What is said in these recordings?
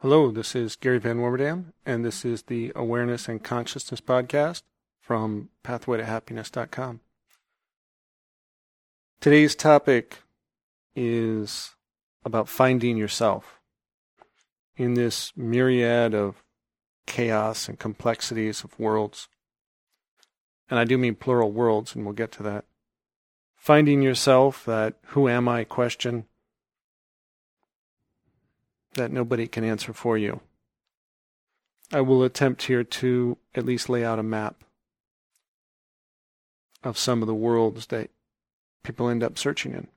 Hello, this is Gary Van Warmerdam, and this is the Awareness and Consciousness Podcast from PathwayToHappiness.com. Today's topic is about finding yourself in this myriad of chaos and complexities of worlds. And I do mean plural worlds, and we'll get to that. Finding yourself, that who am I question, that nobody can answer for you. I will attempt here to at least lay out a map of some of the worlds that people end up searching in.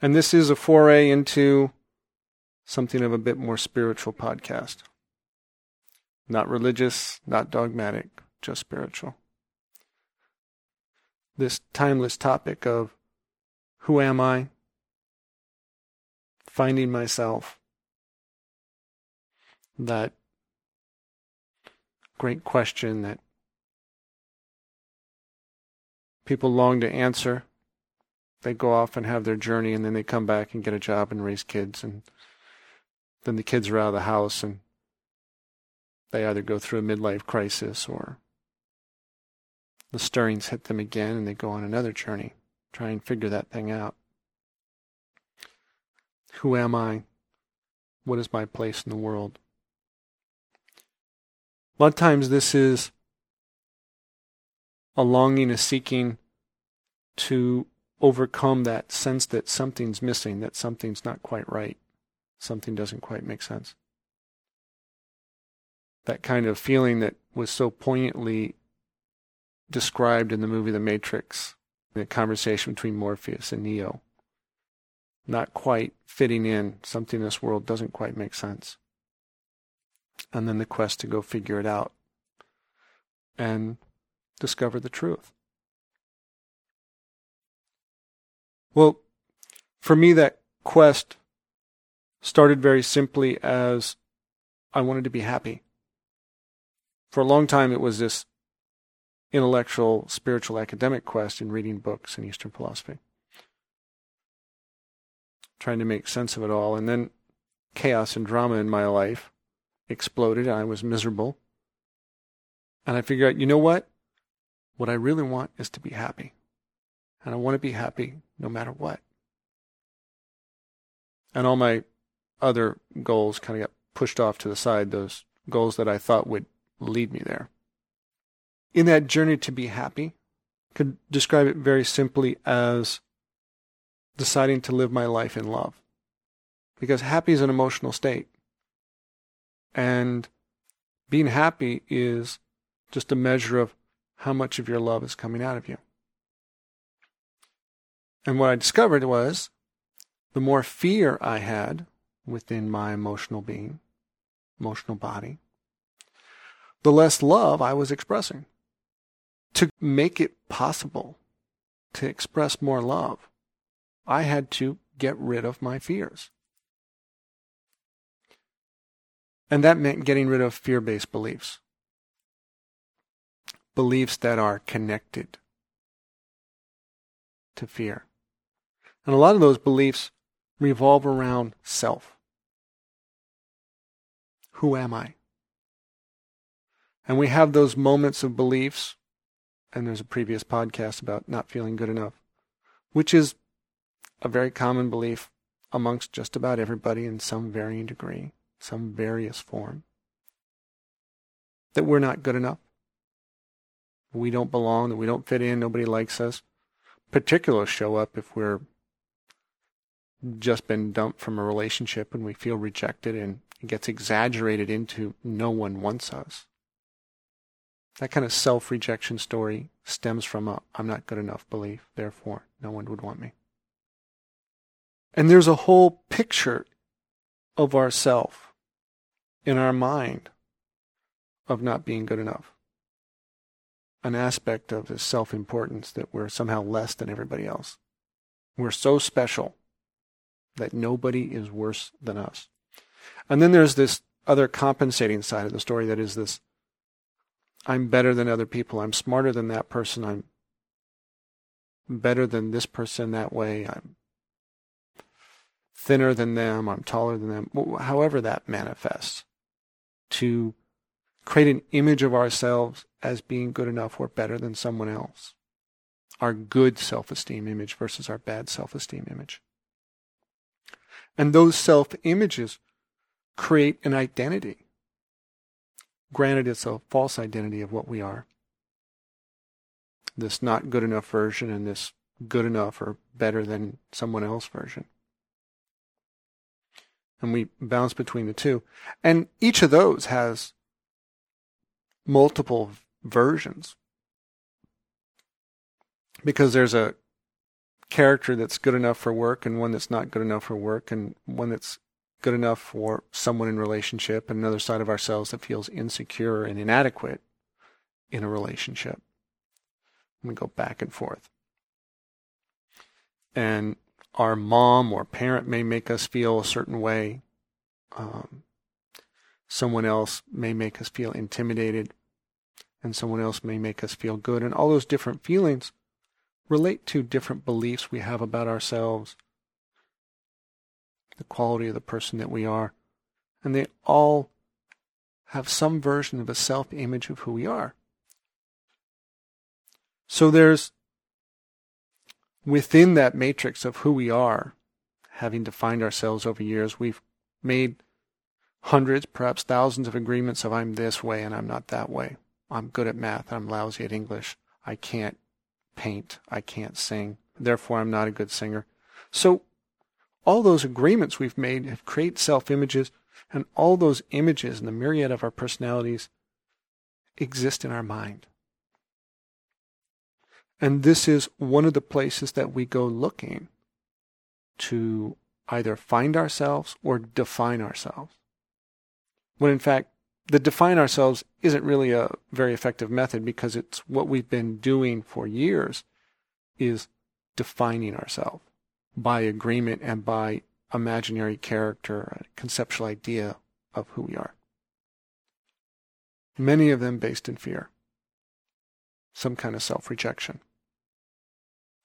And this is a foray into something of a bit more spiritual podcast. Not religious, not dogmatic, just spiritual. This timeless topic of who am I? Finding myself. That great question that people long to answer. They go off and have their journey, and then they come back and get a job and raise kids, and then the kids are out of the house, and they either go through a midlife crisis or the stirrings hit them again, and they go on another journey, try and figure that thing out. Who am I? What is my place in the world? A lot of times this is a longing, a seeking to overcome that sense that something's missing, that something's not quite right, something doesn't quite make sense. That kind of feeling that was so poignantly described in the movie The Matrix, the conversation between Morpheus and Neo not quite fitting in, something in this world doesn't quite make sense. And then the quest to go figure it out and discover the truth. Well, for me, that quest started very simply as I wanted to be happy. For a long time, it was this intellectual, spiritual, academic quest in reading books in Eastern philosophy trying to make sense of it all. And then chaos and drama in my life exploded. And I was miserable. And I figured out, you know what? What I really want is to be happy. And I want to be happy no matter what. And all my other goals kind of got pushed off to the side, those goals that I thought would lead me there. In that journey to be happy, could describe it very simply as deciding to live my life in love. Because happy is an emotional state. And being happy is just a measure of how much of your love is coming out of you. And what I discovered was the more fear I had within my emotional being, emotional body, the less love I was expressing. To make it possible to express more love, I had to get rid of my fears. And that meant getting rid of fear based beliefs. Beliefs that are connected to fear. And a lot of those beliefs revolve around self. Who am I? And we have those moments of beliefs, and there's a previous podcast about not feeling good enough, which is a very common belief amongst just about everybody in some varying degree, some various form, that we're not good enough. We don't belong, that we don't fit in, nobody likes us. Particulars show up if we're just been dumped from a relationship and we feel rejected and it gets exaggerated into no one wants us. That kind of self rejection story stems from a I'm not good enough belief, therefore no one would want me. And there's a whole picture of ourself in our mind of not being good enough. An aspect of this self importance that we're somehow less than everybody else. We're so special that nobody is worse than us. And then there's this other compensating side of the story that is this I'm better than other people. I'm smarter than that person. I'm better than this person that way. I'm thinner than them, I'm taller than them, however that manifests, to create an image of ourselves as being good enough or better than someone else. Our good self esteem image versus our bad self esteem image. And those self images create an identity. Granted, it's a false identity of what we are. This not good enough version and this good enough or better than someone else version. And we bounce between the two. And each of those has multiple versions. Because there's a character that's good enough for work and one that's not good enough for work and one that's good enough for someone in relationship and another side of ourselves that feels insecure and inadequate in a relationship. We go back and forth. And our mom or parent may make us feel a certain way. Um, someone else may make us feel intimidated, and someone else may make us feel good. And all those different feelings relate to different beliefs we have about ourselves, the quality of the person that we are, and they all have some version of a self image of who we are. So there's within that matrix of who we are, having defined ourselves over years, we've made hundreds, perhaps thousands of agreements of I'm this way and I'm not that way. I'm good at math, I'm lousy at English. I can't paint, I can't sing, therefore I'm not a good singer. So all those agreements we've made have created self-images, and all those images and the myriad of our personalities exist in our mind. And this is one of the places that we go looking to either find ourselves or define ourselves. When in fact, the define ourselves isn't really a very effective method because it's what we've been doing for years is defining ourselves by agreement and by imaginary character, a conceptual idea of who we are. Many of them based in fear, some kind of self rejection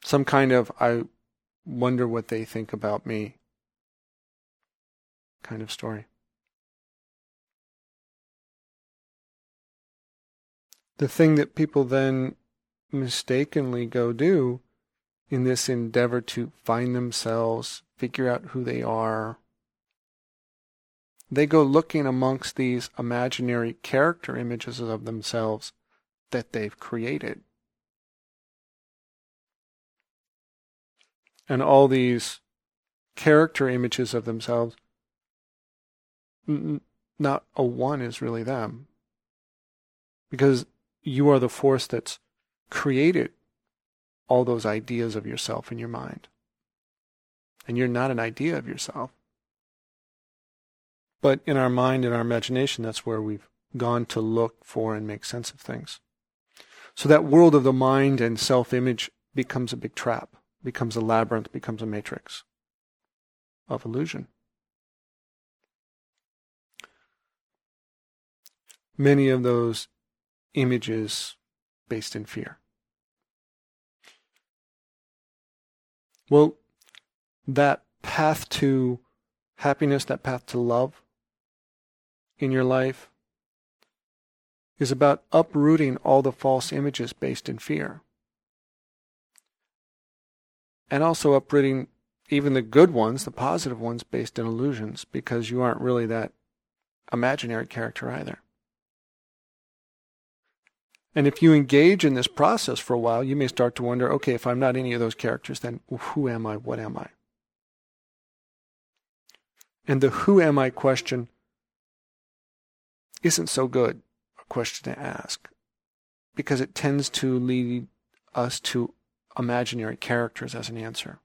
some kind of I wonder what they think about me kind of story. The thing that people then mistakenly go do in this endeavor to find themselves, figure out who they are, they go looking amongst these imaginary character images of themselves that they've created. And all these character images of themselves, not a one is really them. Because you are the force that's created all those ideas of yourself in your mind. And you're not an idea of yourself. But in our mind, in our imagination, that's where we've gone to look for and make sense of things. So that world of the mind and self image becomes a big trap becomes a labyrinth, becomes a matrix of illusion. Many of those images based in fear. Well, that path to happiness, that path to love in your life is about uprooting all the false images based in fear and also uprooting even the good ones, the positive ones, based in illusions, because you aren't really that imaginary character either. And if you engage in this process for a while, you may start to wonder okay, if I'm not any of those characters, then who am I? What am I? And the who am I question isn't so good a question to ask because it tends to lead us to imaginary characters as an answer.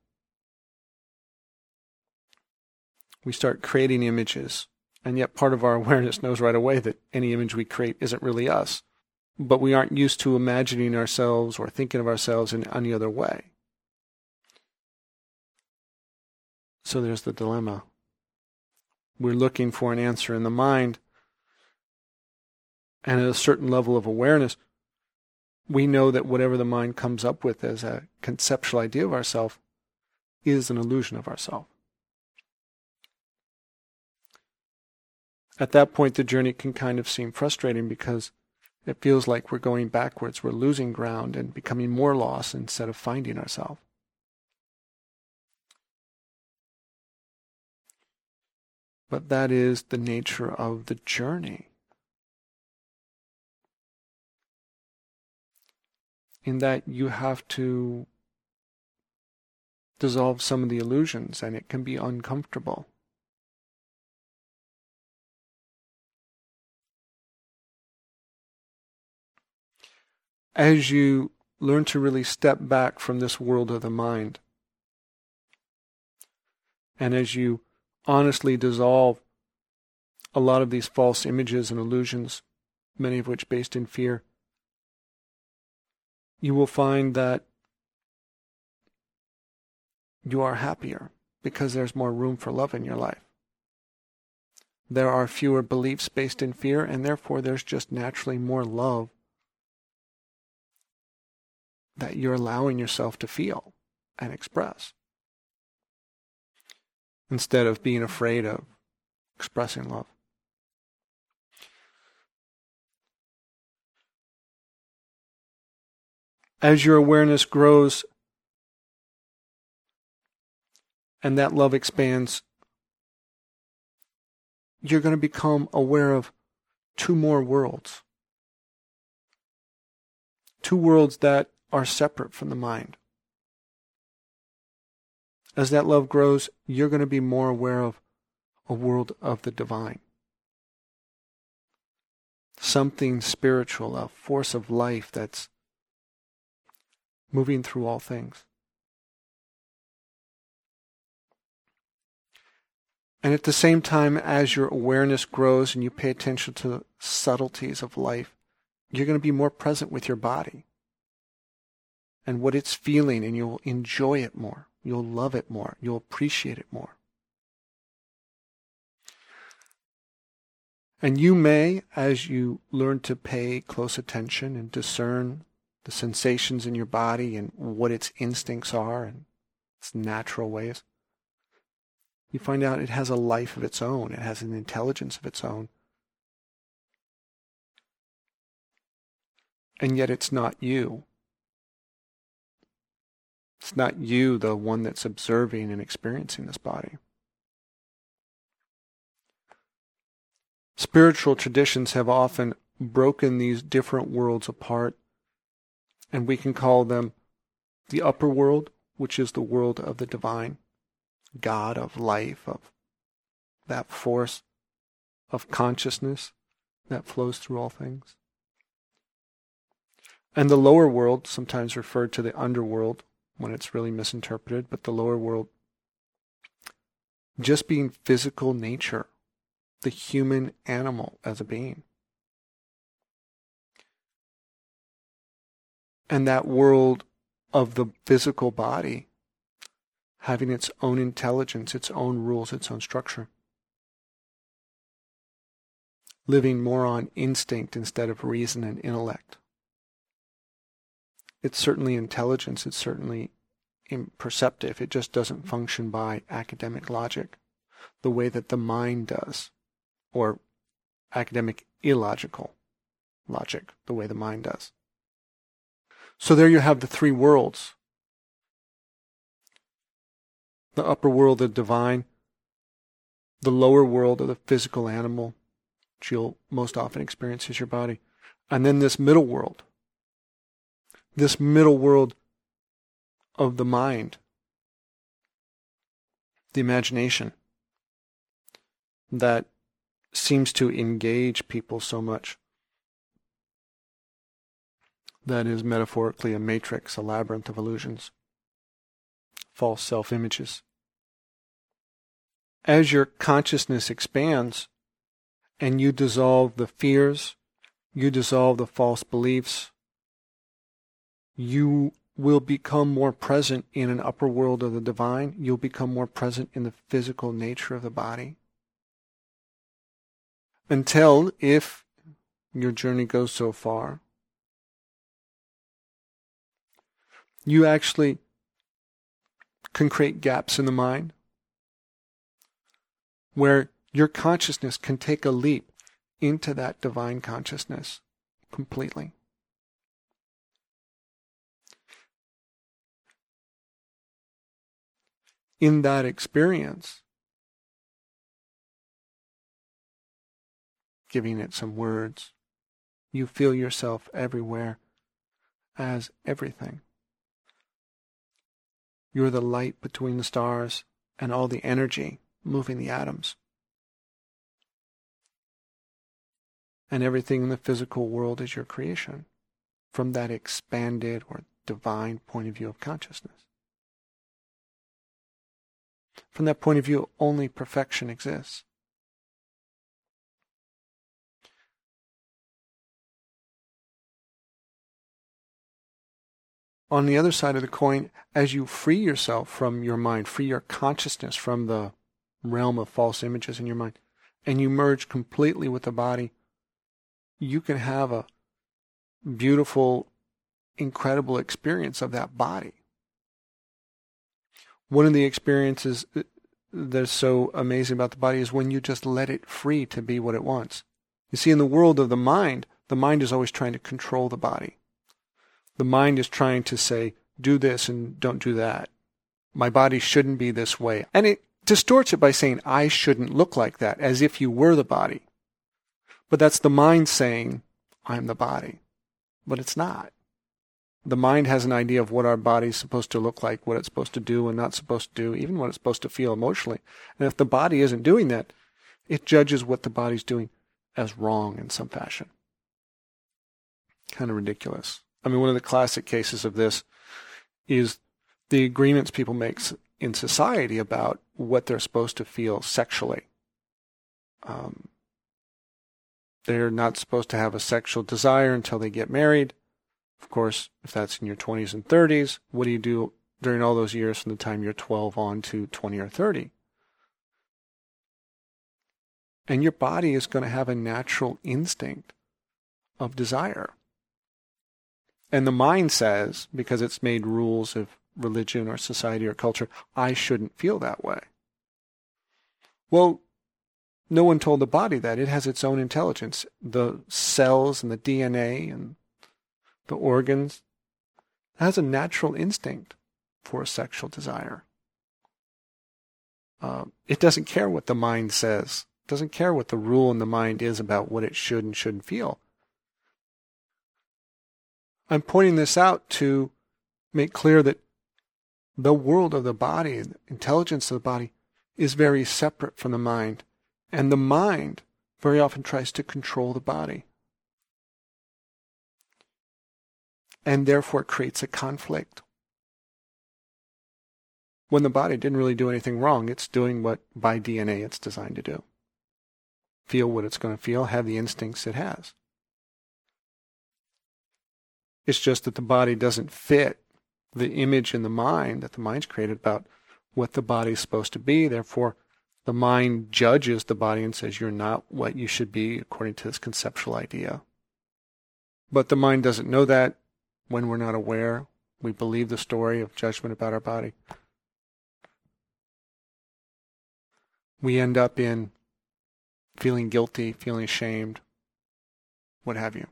We start creating images, and yet part of our awareness knows right away that any image we create isn't really us. But we aren't used to imagining ourselves or thinking of ourselves in any other way. So there's the dilemma. We're looking for an answer in the mind, and at a certain level of awareness, we know that whatever the mind comes up with as a conceptual idea of ourself is an illusion of ourself. At that point, the journey can kind of seem frustrating because it feels like we're going backwards, we're losing ground and becoming more lost instead of finding ourselves. But that is the nature of the journey. In that you have to dissolve some of the illusions and it can be uncomfortable. As you learn to really step back from this world of the mind, and as you honestly dissolve a lot of these false images and illusions, many of which based in fear, you will find that you are happier because there's more room for love in your life. There are fewer beliefs based in fear, and therefore there's just naturally more love that you're allowing yourself to feel and express instead of being afraid of expressing love. As your awareness grows and that love expands, you're going to become aware of two more worlds. Two worlds that are separate from the mind. As that love grows, you're going to be more aware of a world of the divine. Something spiritual, a force of life that's moving through all things. And at the same time, as your awareness grows and you pay attention to the subtleties of life, you're going to be more present with your body and what it's feeling, and you'll enjoy it more. You'll love it more. You'll appreciate it more. And you may, as you learn to pay close attention and discern the sensations in your body and what its instincts are and its natural ways, you find out it has a life of its own. It has an intelligence of its own. And yet it's not you. It's not you, the one that's observing and experiencing this body. Spiritual traditions have often broken these different worlds apart, and we can call them the upper world, which is the world of the divine, God of life, of that force of consciousness that flows through all things. And the lower world, sometimes referred to the underworld, when it's really misinterpreted, but the lower world just being physical nature, the human animal as a being. And that world of the physical body having its own intelligence, its own rules, its own structure. Living more on instinct instead of reason and intellect it's certainly intelligence, it's certainly perceptive. It just doesn't function by academic logic the way that the mind does, or academic illogical logic the way the mind does. So there you have the three worlds. The upper world, the divine, the lower world of the physical animal, which you'll most often experience as your body, and then this middle world. This middle world of the mind, the imagination, that seems to engage people so much. That is metaphorically a matrix, a labyrinth of illusions, false self images. As your consciousness expands and you dissolve the fears, you dissolve the false beliefs, you will become more present in an upper world of the divine. You'll become more present in the physical nature of the body. Until, if your journey goes so far, you actually can create gaps in the mind where your consciousness can take a leap into that divine consciousness completely. In that experience, giving it some words, you feel yourself everywhere as everything. You're the light between the stars and all the energy moving the atoms. And everything in the physical world is your creation from that expanded or divine point of view of consciousness. From that point of view, only perfection exists. On the other side of the coin, as you free yourself from your mind, free your consciousness from the realm of false images in your mind, and you merge completely with the body, you can have a beautiful, incredible experience of that body. One of the experiences uh, that's so amazing about the body is when you just let it free to be what it wants. You see, in the world of the mind, the mind is always trying to control the body the mind is trying to say, do this and don't do that. My body shouldn't be this way. And it distorts it by saying, I shouldn't look like that, as if you were the body. But that's the mind saying, I'm the body. But it's not. The mind has an idea of what our body's supposed to look like, what it's supposed to do and not supposed to do, even what it's supposed to feel emotionally. And if the body isn't doing that, it judges what the body's doing as wrong in some fashion. Kind of ridiculous. I mean, one of the classic cases of this is the agreements people make in society about what they're supposed to feel sexually. Um, they're not supposed to have a sexual desire until they get married. Of course, if that's in your 20s and 30s, what do you do during all those years from the time you're 12 on to 20 or 30? And your body is going to have a natural instinct of desire. And the mind says, because it's made rules of religion or society or culture, I shouldn't feel that way. Well, no one told the body that. It has its own intelligence. The cells and the DNA and the organs has a natural instinct for a sexual desire. Uh, it doesn't care what the mind says. It doesn't care what the rule in the mind is about what it should and shouldn't feel. I'm pointing this out to make clear that the world of the body, the intelligence of the body, is very separate from the mind. And the mind very often tries to control the body. And therefore it creates a conflict. When the body didn't really do anything wrong, it's doing what by DNA it's designed to do. Feel what it's going to feel, have the instincts it has. It's just that the body doesn't fit the image in the mind that the mind's created about what the body is supposed to be. Therefore, the mind judges the body and says, You're not what you should be according to this conceptual idea. But the mind doesn't know that when we're not aware. We believe the story of judgment about our body. We end up in feeling guilty, feeling ashamed, what have you,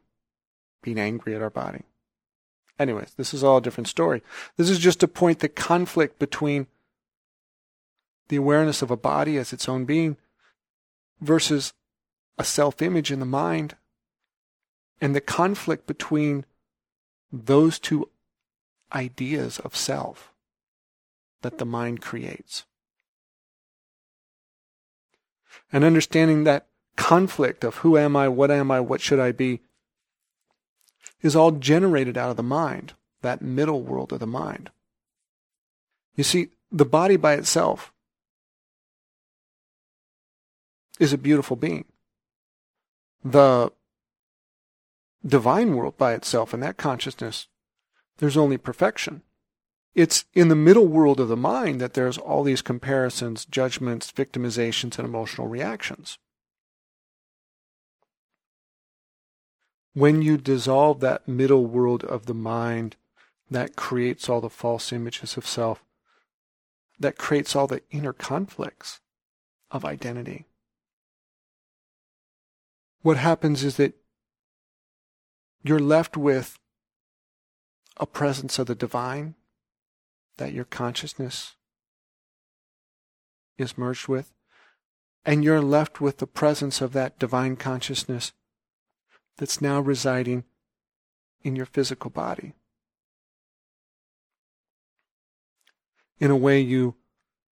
being angry at our body. Anyways, this is all a different story. This is just to point the conflict between the awareness of a body as its own being versus a self image in the mind and the conflict between those two ideas of self that the mind creates. And understanding that conflict of who am I, what am I, what should I be, is all generated out of the mind, that middle world of the mind. You see, the body by itself is a beautiful being. The divine world by itself and that consciousness, there's only perfection. It's in the middle world of the mind that there's all these comparisons, judgments, victimizations, and emotional reactions. When you dissolve that middle world of the mind that creates all the false images of self, that creates all the inner conflicts of identity. what happens is that you're left with a presence of the divine that your consciousness is merged with, and you're left with the presence of that divine consciousness that's now residing in your physical body. In a way, you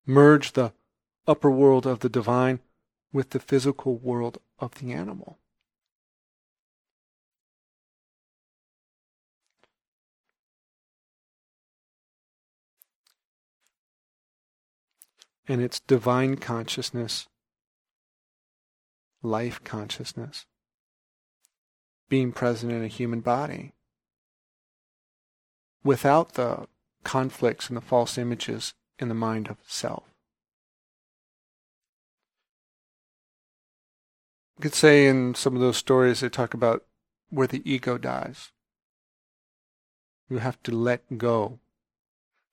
merge the upper world of the divine with the physical world of the animal. And it's divine consciousness, life consciousness, being present in a human body without the conflicts and the false images in the mind of self. You could say in some of those stories they talk about where the ego dies. You have to let go,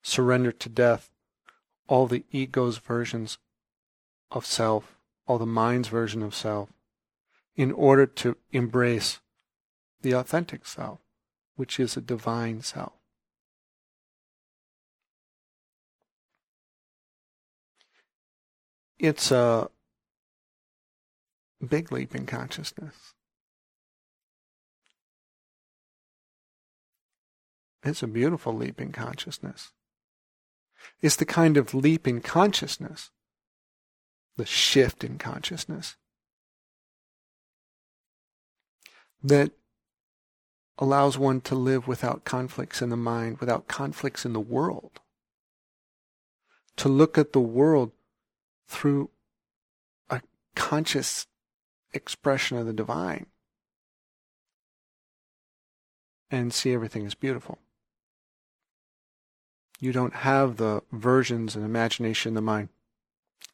surrender to death all the ego's versions of self, all the mind's version of self, in order to embrace the authentic self, which is a divine self. It's a big leap in consciousness. It's a beautiful leap in consciousness. It's the kind of leap in consciousness, the shift in consciousness, that allows one to live without conflicts in the mind, without conflicts in the world. To look at the world through a conscious expression of the divine and see everything as beautiful. You don't have the versions and imagination in the mind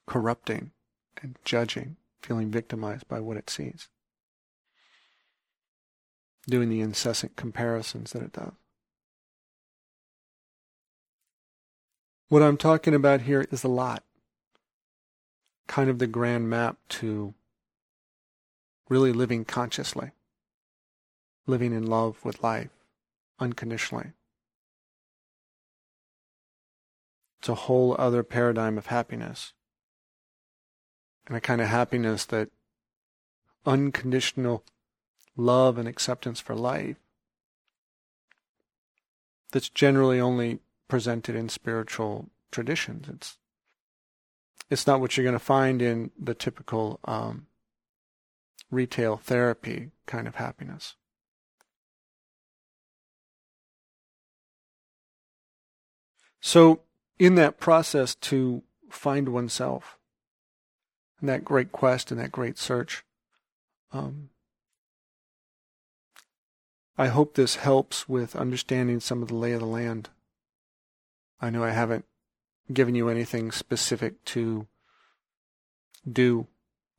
corrupting and judging, feeling victimized by what it sees, doing the incessant comparisons that it does. What I'm talking about here is a lot kind of the grand map to really living consciously, living in love with life unconditionally. It's a whole other paradigm of happiness. And a kind of happiness that unconditional love and acceptance for life that's generally only presented in spiritual traditions. It's it's not what you're going to find in the typical um, retail therapy kind of happiness. So, in that process to find oneself, and that great quest and that great search, um, I hope this helps with understanding some of the lay of the land. I know I haven't given you anything specific to do,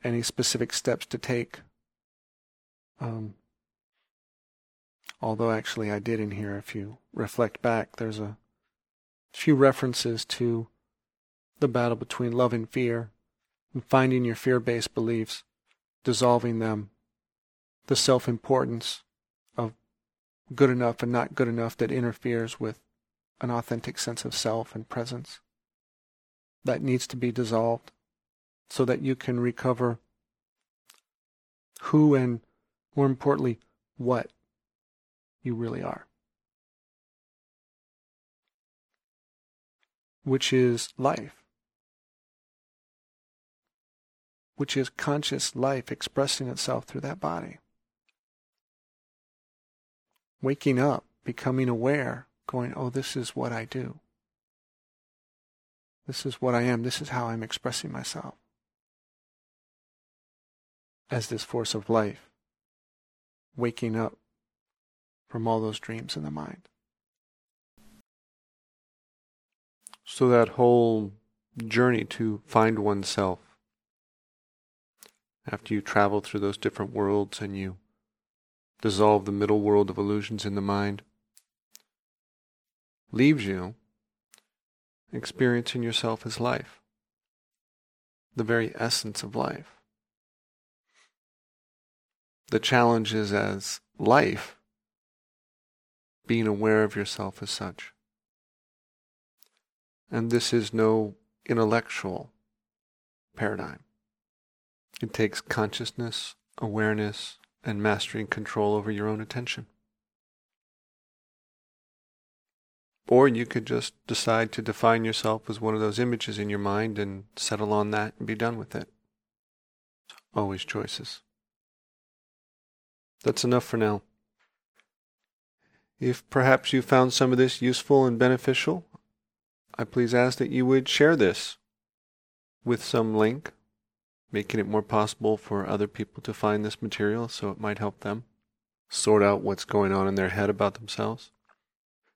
any specific steps to take. Um, although actually I did in here, if you reflect back, there's a few references to the battle between love and fear, and finding your fear based beliefs, dissolving them, the self importance good enough and not good enough that interferes with an authentic sense of self and presence that needs to be dissolved so that you can recover who and, more importantly, what you really are. Which is life. Which is conscious life expressing itself through that body. Waking up, becoming aware, going, oh, this is what I do. This is what I am. This is how I'm expressing myself. As this force of life, waking up from all those dreams in the mind. So that whole journey to find oneself, after you travel through those different worlds and you dissolve the middle world of illusions in the mind, leaves you experiencing yourself as life, the very essence of life. The challenge is as life, being aware of yourself as such. And this is no intellectual paradigm. It takes consciousness, awareness, and mastering control over your own attention. Or you could just decide to define yourself as one of those images in your mind and settle on that and be done with it. Always choices. That's enough for now. If perhaps you found some of this useful and beneficial, I please ask that you would share this with some link, making it more possible for other people to find this material so it might help them sort out what's going on in their head about themselves.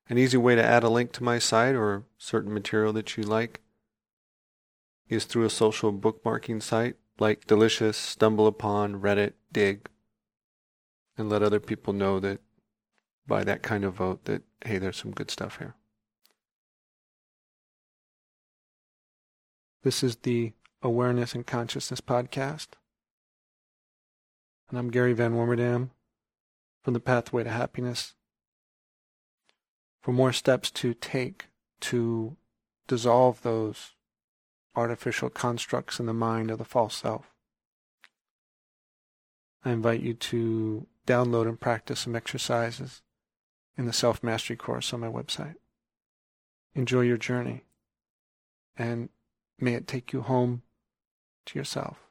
An easy way to add a link to my site or certain material that you like is through a social bookmarking site like Delicious, StumbleUpon, Reddit, Digg, and let other people know that by that kind of vote that, hey, there's some good stuff here. This is the Awareness and Consciousness Podcast. And I'm Gary Van Warmerdam from the Pathway to Happiness for more steps to take to dissolve those artificial constructs in the mind of the false self. I invite you to download and practice some exercises in the self mastery course on my website. Enjoy your journey and may it take you home to yourself.